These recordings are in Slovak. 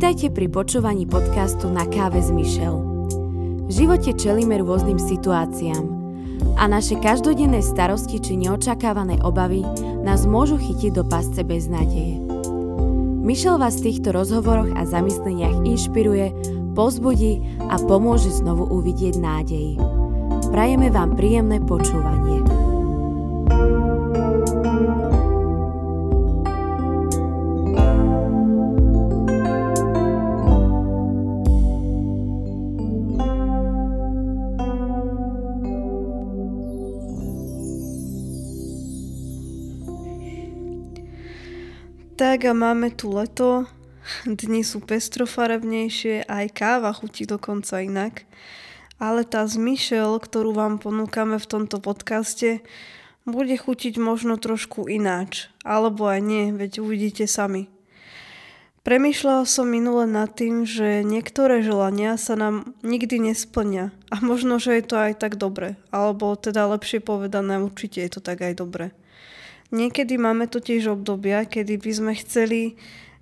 Vítajte pri počúvaní podcastu Na káve s Michel. V živote čelíme rôznym situáciám a naše každodenné starosti či neočakávané obavy nás môžu chytiť do pasce bez nádeje. Michel vás v týchto rozhovoroch a zamysleniach inšpiruje, pozbudí a pomôže znovu uvidieť nádej. Prajeme vám príjemné počúvanie. Tak a máme tu leto, dni sú pestrofarebnejšie, aj káva chutí dokonca inak. Ale tá zmyšel, ktorú vám ponúkame v tomto podcaste, bude chutiť možno trošku ináč. Alebo aj nie, veď uvidíte sami. Premýšľala som minule nad tým, že niektoré želania sa nám nikdy nesplňa. A možno, že je to aj tak dobre. Alebo teda lepšie povedané, určite je to tak aj dobre. Niekedy máme totiž obdobia, kedy by sme chceli,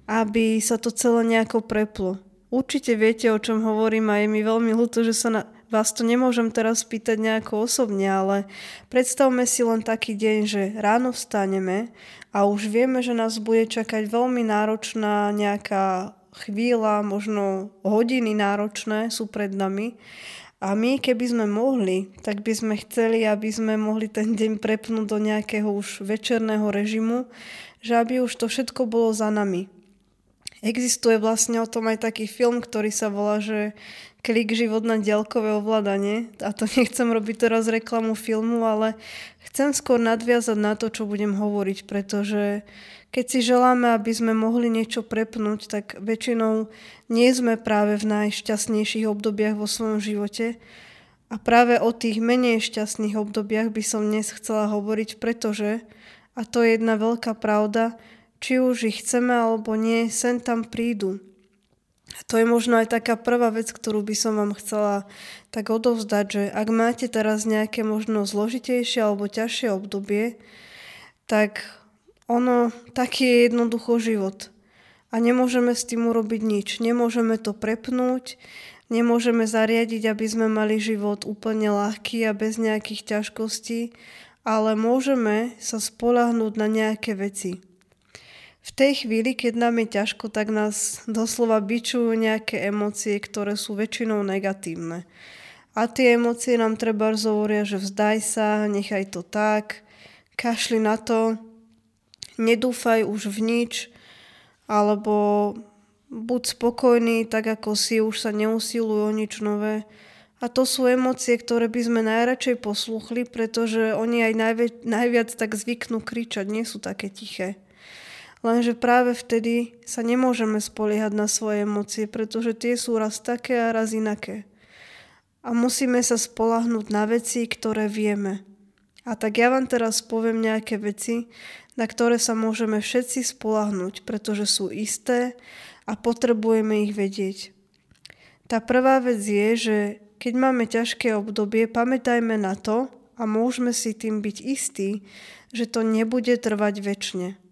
aby sa to celé nejako preplo. Určite viete, o čom hovorím a je mi veľmi ľúto, že sa na vás to nemôžem teraz pýtať nejako osobne, ale predstavme si len taký deň, že ráno vstaneme a už vieme, že nás bude čakať veľmi náročná nejaká chvíľa, možno hodiny náročné sú pred nami a my, keby sme mohli, tak by sme chceli, aby sme mohli ten deň prepnúť do nejakého už večerného režimu, že aby už to všetko bolo za nami. Existuje vlastne o tom aj taký film, ktorý sa volá, že klik život na diaľkové ovládanie. A to nechcem robiť teraz reklamu filmu, ale chcem skôr nadviazať na to, čo budem hovoriť, pretože keď si želáme, aby sme mohli niečo prepnúť, tak väčšinou nie sme práve v najšťastnejších obdobiach vo svojom živote. A práve o tých menej šťastných obdobiach by som dnes chcela hovoriť, pretože, a to je jedna veľká pravda, či už ich chceme alebo nie, sen tam prídu. To je možno aj taká prvá vec, ktorú by som vám chcela tak odovzdať, že ak máte teraz nejaké možno zložitejšie alebo ťažšie obdobie, tak ono, taký je jednoducho život. A nemôžeme s tým urobiť nič. Nemôžeme to prepnúť, nemôžeme zariadiť, aby sme mali život úplne ľahký a bez nejakých ťažkostí, ale môžeme sa spolahnúť na nejaké veci. V tej chvíli, keď nám je ťažko, tak nás doslova bičujú nejaké emócie, ktoré sú väčšinou negatívne. A tie emócie nám treba hovoria, že vzdaj sa, nechaj to tak, kašli na to, nedúfaj už v nič, alebo buď spokojný, tak ako si, už sa neusiluj o nič nové. A to sú emócie, ktoré by sme najradšej posluchli, pretože oni aj najviac, najviac tak zvyknú kričať, nie sú také tiché. Lenže práve vtedy sa nemôžeme spoliehať na svoje emócie, pretože tie sú raz také a raz inaké. A musíme sa spolahnúť na veci, ktoré vieme. A tak ja vám teraz poviem nejaké veci, na ktoré sa môžeme všetci spolahnúť, pretože sú isté a potrebujeme ich vedieť. Tá prvá vec je, že keď máme ťažké obdobie, pamätajme na to a môžeme si tým byť istí, že to nebude trvať väčšine.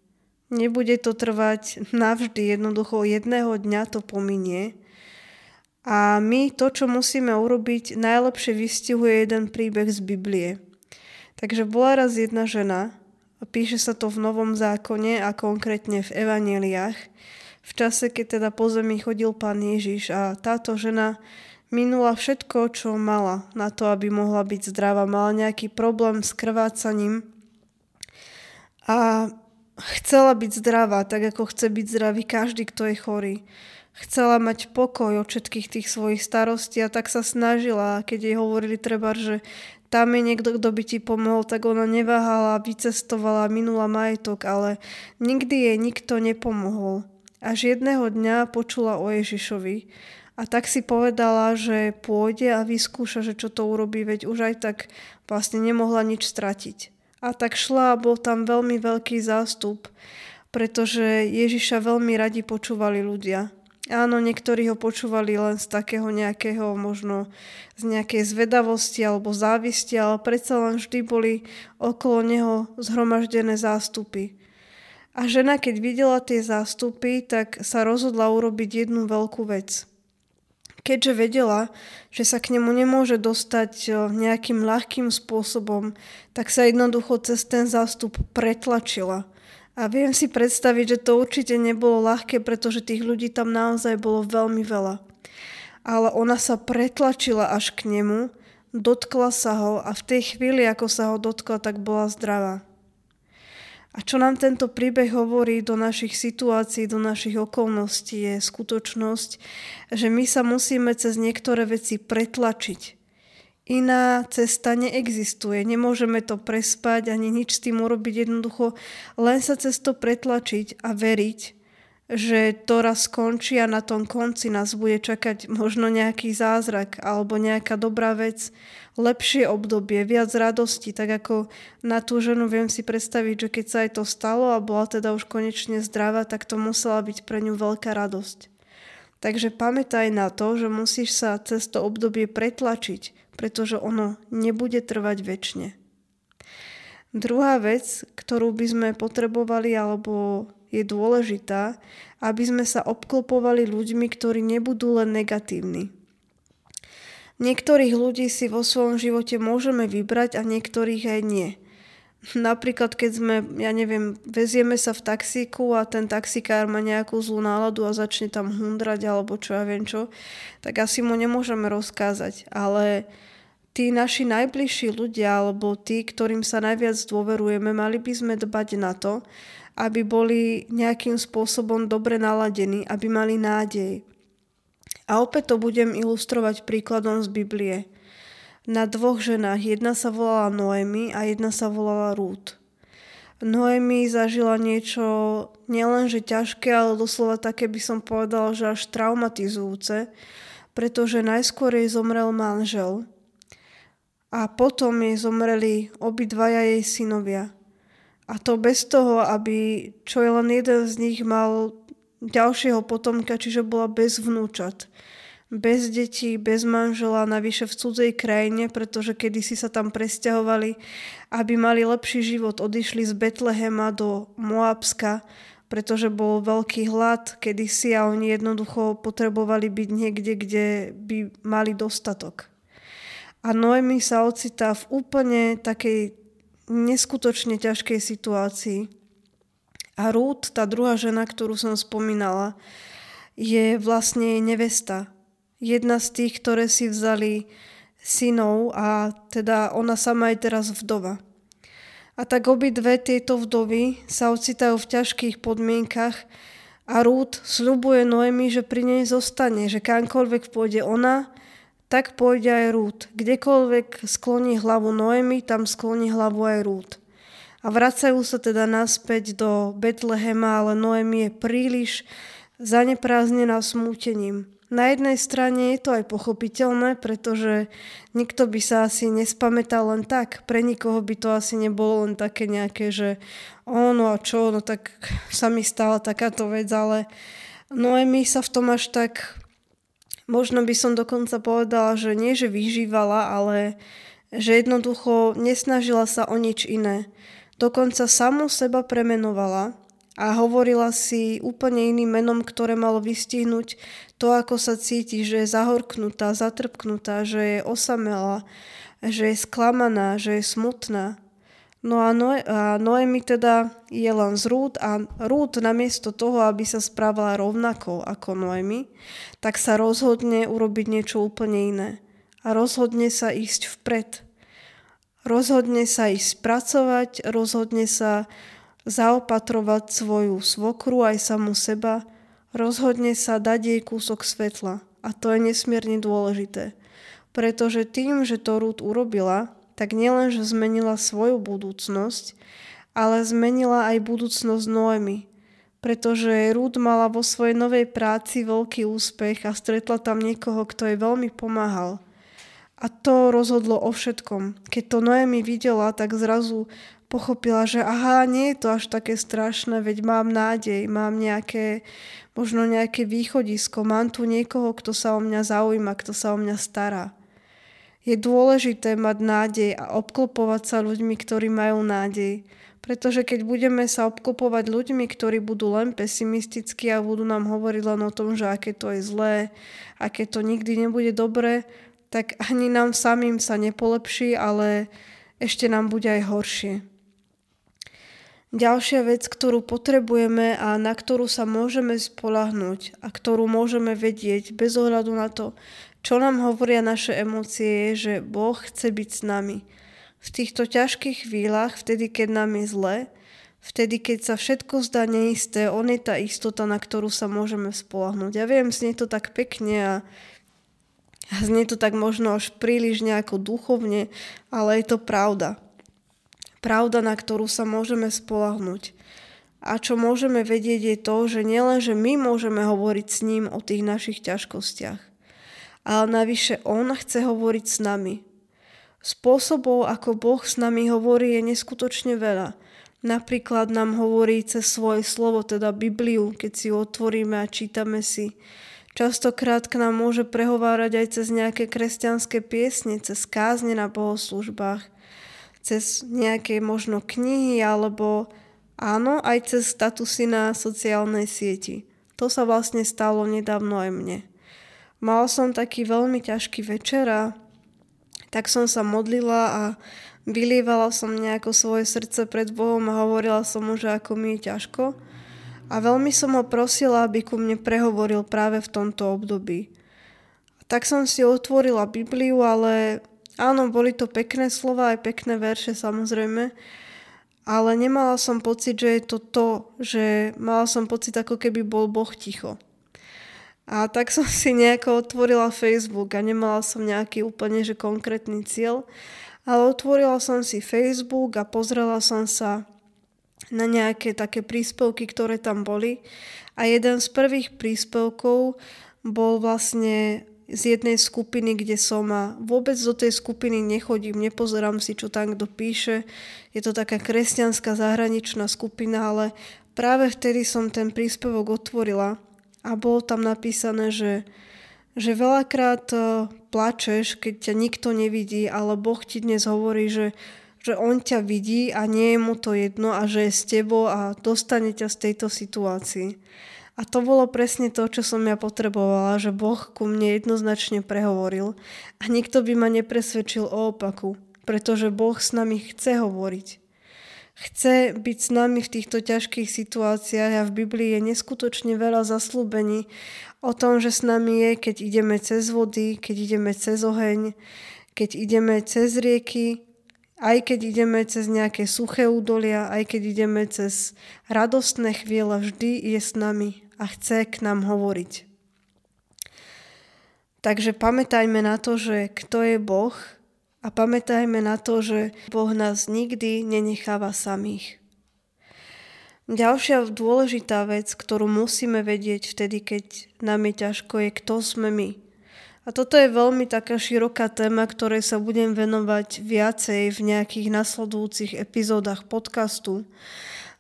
Nebude to trvať navždy, jednoducho jedného dňa to pominie. A my to, čo musíme urobiť, najlepšie vystihuje jeden príbeh z Biblie. Takže bola raz jedna žena, Píše sa to v Novom zákone a konkrétne v Evaneliách. V čase, keď teda po zemi chodil pán Ježiš a táto žena minula všetko, čo mala na to, aby mohla byť zdravá. Mala nejaký problém s krvácaním a chcela byť zdravá, tak ako chce byť zdravý každý, kto je chorý. Chcela mať pokoj od všetkých tých svojich starostí a tak sa snažila. Keď jej hovorili treba, že tam je niekto, kto by ti pomohol, tak ona neváhala, vycestovala, minula majetok, ale nikdy jej nikto nepomohol. Až jedného dňa počula o Ježišovi a tak si povedala, že pôjde a vyskúša, že čo to urobí, veď už aj tak vlastne nemohla nič stratiť. A tak šla a bol tam veľmi veľký zástup, pretože Ježiša veľmi radi počúvali ľudia. Áno, niektorí ho počúvali len z takého nejakého, možno z nejakej zvedavosti alebo závisti, ale predsa len vždy boli okolo neho zhromaždené zástupy. A žena, keď videla tie zástupy, tak sa rozhodla urobiť jednu veľkú vec. Keďže vedela, že sa k nemu nemôže dostať nejakým ľahkým spôsobom, tak sa jednoducho cez ten zástup pretlačila. A viem si predstaviť, že to určite nebolo ľahké, pretože tých ľudí tam naozaj bolo veľmi veľa. Ale ona sa pretlačila až k nemu, dotkla sa ho a v tej chvíli, ako sa ho dotkla, tak bola zdravá. A čo nám tento príbeh hovorí do našich situácií, do našich okolností, je skutočnosť, že my sa musíme cez niektoré veci pretlačiť. Iná cesta neexistuje, nemôžeme to prespať ani nič s tým urobiť, jednoducho len sa cez to pretlačiť a veriť, že to raz skončí a na tom konci nás bude čakať možno nejaký zázrak alebo nejaká dobrá vec, lepšie obdobie, viac radosti, tak ako na tú ženu viem si predstaviť, že keď sa aj to stalo a bola teda už konečne zdravá, tak to musela byť pre ňu veľká radosť. Takže pamätaj na to, že musíš sa cez to obdobie pretlačiť, pretože ono nebude trvať väčšine. Druhá vec, ktorú by sme potrebovali alebo je dôležitá, aby sme sa obklopovali ľuďmi, ktorí nebudú len negatívni. Niektorých ľudí si vo svojom živote môžeme vybrať a niektorých aj nie. Napríklad, keď sme, ja neviem, vezieme sa v taxíku a ten taxikár má nejakú zlú náladu a začne tam hundrať alebo čo ja viem čo, tak asi mu nemôžeme rozkázať. Ale tí naši najbližší ľudia alebo tí, ktorým sa najviac dôverujeme, mali by sme dbať na to, aby boli nejakým spôsobom dobre naladení, aby mali nádej. A opäť to budem ilustrovať príkladom z Biblie. Na dvoch ženách, jedna sa volala Noemi a jedna sa volala Ruth. Noemi zažila niečo nielenže ťažké, ale doslova také by som povedala, že až traumatizujúce, pretože najskôr jej zomrel manžel – a potom jej zomreli obidvaja jej synovia. A to bez toho, aby čo je len jeden z nich mal ďalšieho potomka, čiže bola bez vnúčat. Bez detí, bez manžela, navyše v cudzej krajine, pretože kedysi sa tam presťahovali, aby mali lepší život. Odišli z Betlehema do Moabska, pretože bol veľký hlad kedysi a oni jednoducho potrebovali byť niekde, kde by mali dostatok. A Noemi sa ocitá v úplne takej neskutočne ťažkej situácii. A Ruth, tá druhá žena, ktorú som spomínala, je vlastne nevesta. Jedna z tých, ktoré si vzali synov a teda ona sama je teraz vdova. A tak obidve tieto vdovy sa ocitajú v ťažkých podmienkach a Ruth slubuje Noemi, že pri nej zostane, že kamkoľvek pôjde ona, tak pôjde aj Rút. Kdekoľvek skloní hlavu Noemi, tam skloní hlavu aj Rút. A vracajú sa teda naspäť do Betlehema, ale Noemi je príliš zaneprázdnená smútením. Na jednej strane je to aj pochopiteľné, pretože nikto by sa asi nespamätal len tak. Pre nikoho by to asi nebolo len také nejaké, že ono a čo, no tak sa mi stala takáto vec, ale Noemi sa v tom až tak Možno by som dokonca povedala, že nie, že vyžívala, ale že jednoducho nesnažila sa o nič iné. Dokonca samú seba premenovala a hovorila si úplne iným menom, ktoré malo vystihnúť to, ako sa cíti, že je zahorknutá, zatrpknutá, že je osamelá, že je sklamaná, že je smutná. No a, Noe, a Noemi teda je len z Rúd a Rúd namiesto toho, aby sa správala rovnako ako Noemi, tak sa rozhodne urobiť niečo úplne iné. A rozhodne sa ísť vpred. Rozhodne sa ísť pracovať, rozhodne sa zaopatrovať svoju svokru aj samu seba, rozhodne sa dať jej kúsok svetla. A to je nesmierne dôležité. Pretože tým, že to Rúd urobila, tak nielenže zmenila svoju budúcnosť, ale zmenila aj budúcnosť Noemi, pretože Ruth mala vo svojej novej práci veľký úspech a stretla tam niekoho, kto jej veľmi pomáhal. A to rozhodlo o všetkom. Keď to Noemi videla, tak zrazu pochopila, že aha, nie je to až také strašné, veď mám nádej, mám nejaké, možno nejaké východisko, mám tu niekoho, kto sa o mňa zaujíma, kto sa o mňa stará. Je dôležité mať nádej a obklopovať sa ľuďmi, ktorí majú nádej. Pretože keď budeme sa obklopovať ľuďmi, ktorí budú len pesimistickí a budú nám hovoriť len o tom, že aké to je zlé, aké to nikdy nebude dobré, tak ani nám samým sa nepolepší, ale ešte nám bude aj horšie. Ďalšia vec, ktorú potrebujeme a na ktorú sa môžeme spolahnúť a ktorú môžeme vedieť bez ohľadu na to, čo nám hovoria naše emócie, je, že Boh chce byť s nami. V týchto ťažkých chvíľach, vtedy, keď nám je zle, vtedy, keď sa všetko zdá neisté, on je tá istota, na ktorú sa môžeme spolahnúť. Ja viem, znie to tak pekne a znie to tak možno až príliš nejako duchovne, ale je to pravda. Pravda, na ktorú sa môžeme spolahnúť. A čo môžeme vedieť je to, že nielen, že my môžeme hovoriť s ním o tých našich ťažkostiach, ale navyše On chce hovoriť s nami. Spôsobov, ako Boh s nami hovorí, je neskutočne veľa. Napríklad nám hovorí cez svoje slovo, teda Bibliu, keď si ju otvoríme a čítame si. Častokrát k nám môže prehovárať aj cez nejaké kresťanské piesne, cez kázne na bohoslužbách, cez nejaké možno knihy alebo áno, aj cez statusy na sociálnej sieti. To sa vlastne stalo nedávno aj mne. Mala som taký veľmi ťažký večer a tak som sa modlila a vylievala som nejako svoje srdce pred Bohom a hovorila som mu, že ako mi je ťažko. A veľmi som ho prosila, aby ku mne prehovoril práve v tomto období. Tak som si otvorila Bibliu, ale áno, boli to pekné slova, aj pekné verše samozrejme, ale nemala som pocit, že je to to, že mala som pocit, ako keby bol Boh ticho. A tak som si nejako otvorila Facebook a nemala som nejaký úplne že konkrétny cieľ, ale otvorila som si Facebook a pozrela som sa na nejaké také príspevky, ktoré tam boli. A jeden z prvých príspevkov bol vlastne z jednej skupiny, kde som a vôbec do tej skupiny nechodím, nepozerám si, čo tam kto píše. Je to taká kresťanská zahraničná skupina, ale práve vtedy som ten príspevok otvorila a bolo tam napísané, že, že veľakrát e, plačeš, keď ťa nikto nevidí, ale Boh ti dnes hovorí, že, že On ťa vidí a nie je mu to jedno a že je s tebou a dostane ťa z tejto situácii. A to bolo presne to, čo som ja potrebovala, že Boh ku mne jednoznačne prehovoril a nikto by ma nepresvedčil o opaku, pretože Boh s nami chce hovoriť chce byť s nami v týchto ťažkých situáciách a v Biblii je neskutočne veľa zaslúbení o tom, že s nami je, keď ideme cez vody, keď ideme cez oheň, keď ideme cez rieky, aj keď ideme cez nejaké suché údolia, aj keď ideme cez radostné chvíle, vždy je s nami a chce k nám hovoriť. Takže pamätajme na to, že kto je Boh a pamätajme na to, že Boh nás nikdy nenecháva samých. Ďalšia dôležitá vec, ktorú musíme vedieť vtedy, keď nám je ťažko, je kto sme my. A toto je veľmi taká široká téma, ktorej sa budem venovať viacej v nejakých nasledujúcich epizódach podcastu.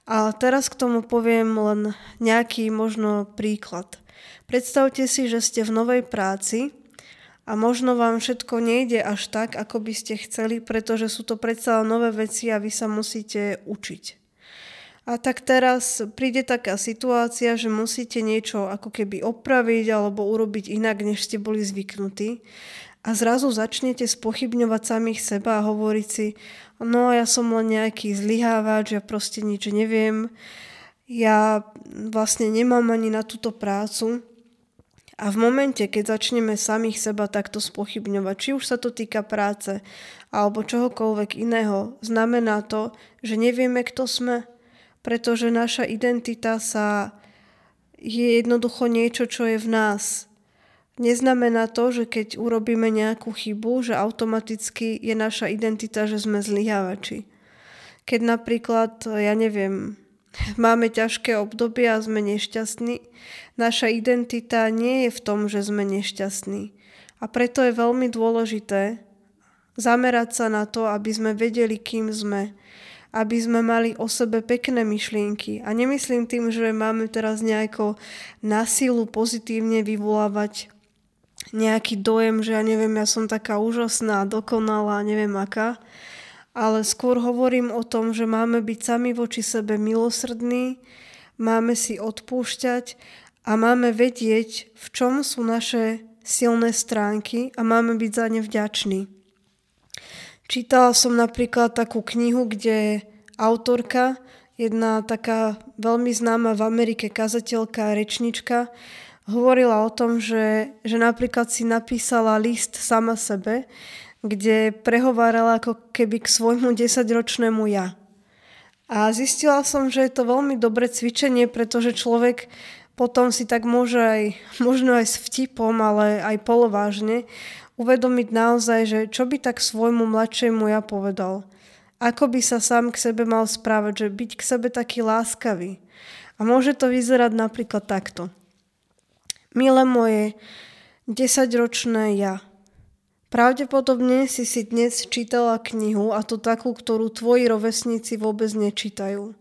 A teraz k tomu poviem len nejaký možno príklad. Predstavte si, že ste v novej práci a možno vám všetko nejde až tak, ako by ste chceli, pretože sú to predsa nové veci a vy sa musíte učiť. A tak teraz príde taká situácia, že musíte niečo ako keby opraviť alebo urobiť inak, než ste boli zvyknutí. A zrazu začnete spochybňovať samých seba a hovoriť si, no ja som len nejaký zlyhávač, ja proste nič neviem, ja vlastne nemám ani na túto prácu. A v momente, keď začneme samých seba takto spochybňovať, či už sa to týka práce alebo čohokoľvek iného, znamená to, že nevieme, kto sme, pretože naša identita sa je jednoducho niečo, čo je v nás. Neznamená to, že keď urobíme nejakú chybu, že automaticky je naša identita, že sme zlyhávači. Keď napríklad, ja neviem, máme ťažké obdobie a sme nešťastní, naša identita nie je v tom, že sme nešťastní. A preto je veľmi dôležité zamerať sa na to, aby sme vedeli, kým sme, aby sme mali o sebe pekné myšlienky. A nemyslím tým, že máme teraz nejako na silu pozitívne vyvolávať nejaký dojem, že ja neviem, ja som taká úžasná, dokonalá, neviem aká. Ale skôr hovorím o tom, že máme byť sami voči sebe milosrdní, máme si odpúšťať a máme vedieť, v čom sú naše silné stránky a máme byť za ne vďační. Čítala som napríklad takú knihu, kde autorka, jedna taká veľmi známa v Amerike kazateľka a rečnička, hovorila o tom, že, že napríklad si napísala list sama sebe, kde prehovárala ako keby k svojmu desaťročnému ja. A zistila som, že je to veľmi dobré cvičenie, pretože človek potom si tak môže aj, možno aj s vtipom, ale aj polovážne, uvedomiť naozaj, že čo by tak svojmu mladšiemu ja povedal. Ako by sa sám k sebe mal správať, že byť k sebe taký láskavý. A môže to vyzerať napríklad takto. Milé moje desaťročné ja. Pravdepodobne si si dnes čítala knihu a to takú, ktorú tvoji rovesníci vôbec nečítajú.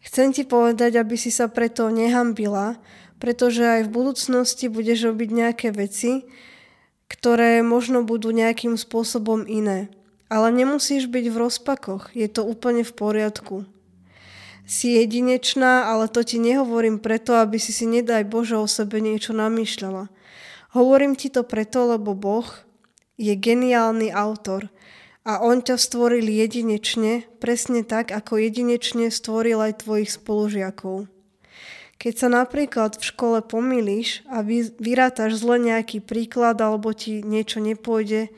Chcem ti povedať, aby si sa preto nehambila, pretože aj v budúcnosti budeš robiť nejaké veci, ktoré možno budú nejakým spôsobom iné. Ale nemusíš byť v rozpakoch, je to úplne v poriadku si jedinečná, ale to ti nehovorím preto, aby si si nedaj Bože o sebe niečo namýšľala. Hovorím ti to preto, lebo Boh je geniálny autor a On ťa stvoril jedinečne, presne tak, ako jedinečne stvoril aj tvojich spolužiakov. Keď sa napríklad v škole pomýliš a vyrátaš zle nejaký príklad alebo ti niečo nepôjde,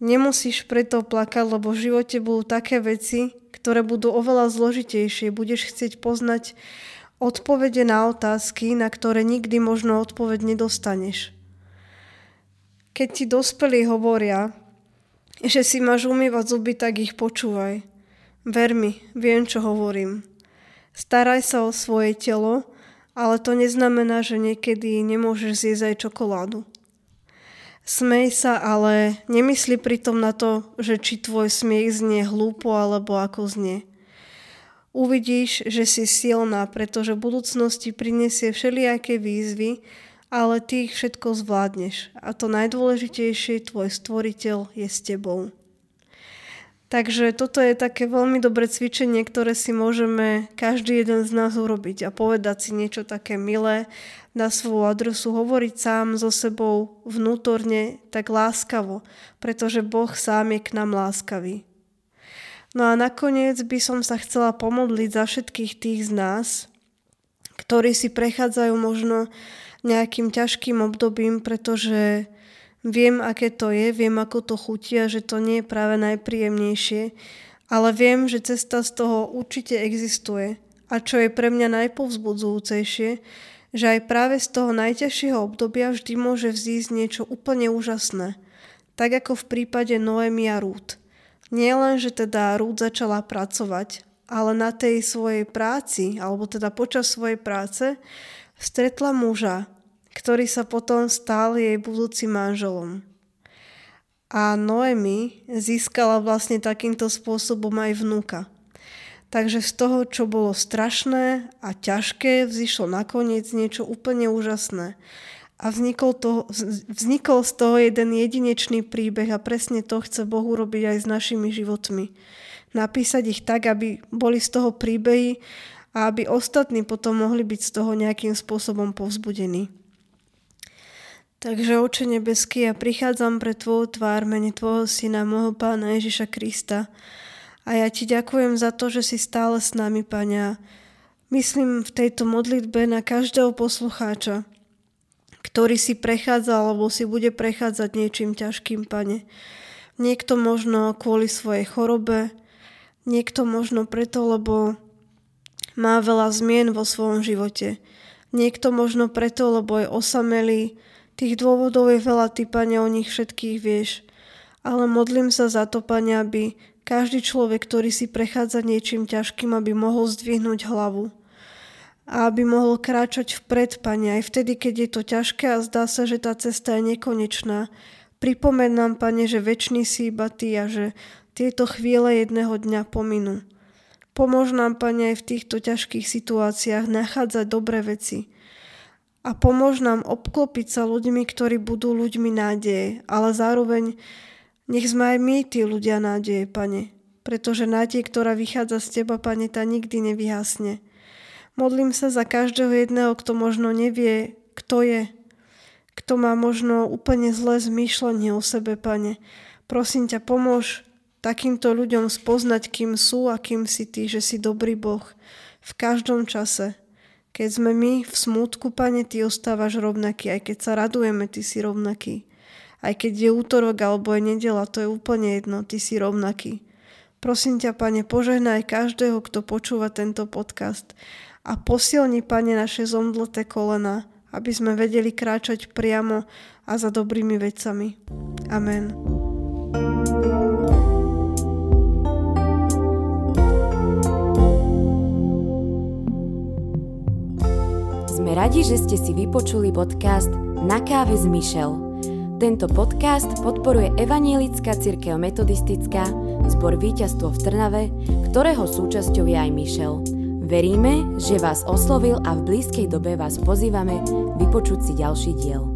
nemusíš preto plakať, lebo v živote budú také veci, ktoré budú oveľa zložitejšie. Budeš chcieť poznať odpovede na otázky, na ktoré nikdy možno odpoveď nedostaneš. Keď ti dospelí hovoria, že si máš umývať zuby, tak ich počúvaj. Ver mi, viem, čo hovorím. Staraj sa o svoje telo, ale to neznamená, že niekedy nemôžeš zjesť aj čokoládu. Smej sa, ale nemysli pritom na to, že či tvoj smiech znie hlúpo alebo ako znie. Uvidíš, že si silná, pretože v budúcnosti prinesie všelijaké výzvy, ale ty ich všetko zvládneš. A to najdôležitejšie, tvoj stvoriteľ je s tebou. Takže toto je také veľmi dobré cvičenie, ktoré si môžeme každý jeden z nás urobiť a povedať si niečo také milé na svoju adresu, hovoriť sám so sebou vnútorne tak láskavo, pretože Boh sám je k nám láskavý. No a nakoniec by som sa chcela pomodliť za všetkých tých z nás, ktorí si prechádzajú možno nejakým ťažkým obdobím, pretože Viem, aké to je, viem, ako to chutí a že to nie je práve najpríjemnejšie, ale viem, že cesta z toho určite existuje. A čo je pre mňa najpovzbudzujúcejšie, že aj práve z toho najťažšieho obdobia vždy môže vzísť niečo úplne úžasné. Tak ako v prípade Noemi a Rút. Nie len, že teda Rút začala pracovať, ale na tej svojej práci, alebo teda počas svojej práce, stretla muža, ktorý sa potom stal jej budúcim manželom. A Noemi získala vlastne takýmto spôsobom aj vnúka. Takže z toho, čo bolo strašné a ťažké, vzýšlo nakoniec niečo úplne úžasné. A vznikol, to, vznikol z toho jeden jedinečný príbeh a presne to chce Boh urobiť aj s našimi životmi. Napísať ich tak, aby boli z toho príbehy a aby ostatní potom mohli byť z toho nejakým spôsobom povzbudení. Takže, Oče nebeský, ja prichádzam pre Tvoju tvár, mene Tvojho Syna, môjho Pána Ježiša Krista. A ja Ti ďakujem za to, že si stále s nami, Pane. Myslím v tejto modlitbe na každého poslucháča, ktorý si prechádza alebo si bude prechádzať niečím ťažkým, Pane. Niekto možno kvôli svojej chorobe, niekto možno preto, lebo má veľa zmien vo svojom živote. Niekto možno preto, lebo je osamelý, Tých dôvodov je veľa, ty, Pane, o nich všetkých vieš. Ale modlím sa za to, Pane, aby každý človek, ktorý si prechádza niečím ťažkým, aby mohol zdvihnúť hlavu. A aby mohol kráčať vpred, Pane, aj vtedy, keď je to ťažké a zdá sa, že tá cesta je nekonečná. Pripomeň nám, Pane, že väčší si iba Ty a že tieto chvíle jedného dňa pominú. Pomôž nám, Pane, aj v týchto ťažkých situáciách nachádzať dobré veci A pomôž nám obklopiť sa ľuďmi, ktorí budú ľuďmi nádeje, ale zároveň nech sme aj my tí ľudia nádeje, Pane. Pretože nádej, ktorá vychádza z Teba, Pane, tá nikdy nevyhasne. Modlím sa za každého jedného, kto možno nevie, kto je, kto má možno úplne zlé zmýšľanie o sebe, Pane. Prosím ťa, pomôž takýmto ľuďom spoznať, kým sú a kým si Ty, že si dobrý Boh v každom čase. Keď sme my v smútku, Pane, Ty ostávaš rovnaký, aj keď sa radujeme, Ty si rovnaký. Aj keď je útorok alebo je nedela, to je úplne jedno, Ty si rovnaký. Prosím ťa, Pane, požehnaj každého, kto počúva tento podcast a posilni, Pane, naše zomdleté kolena, aby sme vedeli kráčať priamo a za dobrými vecami. Amen. Sme radi, že ste si vypočuli podcast Na káve s Michelle. Tento podcast podporuje Evanielická církev metodistická, zbor Víťazstvo v Trnave, ktorého súčasťou je aj Michelle. Veríme, že vás oslovil a v blízkej dobe vás pozývame vypočuť si ďalší diel.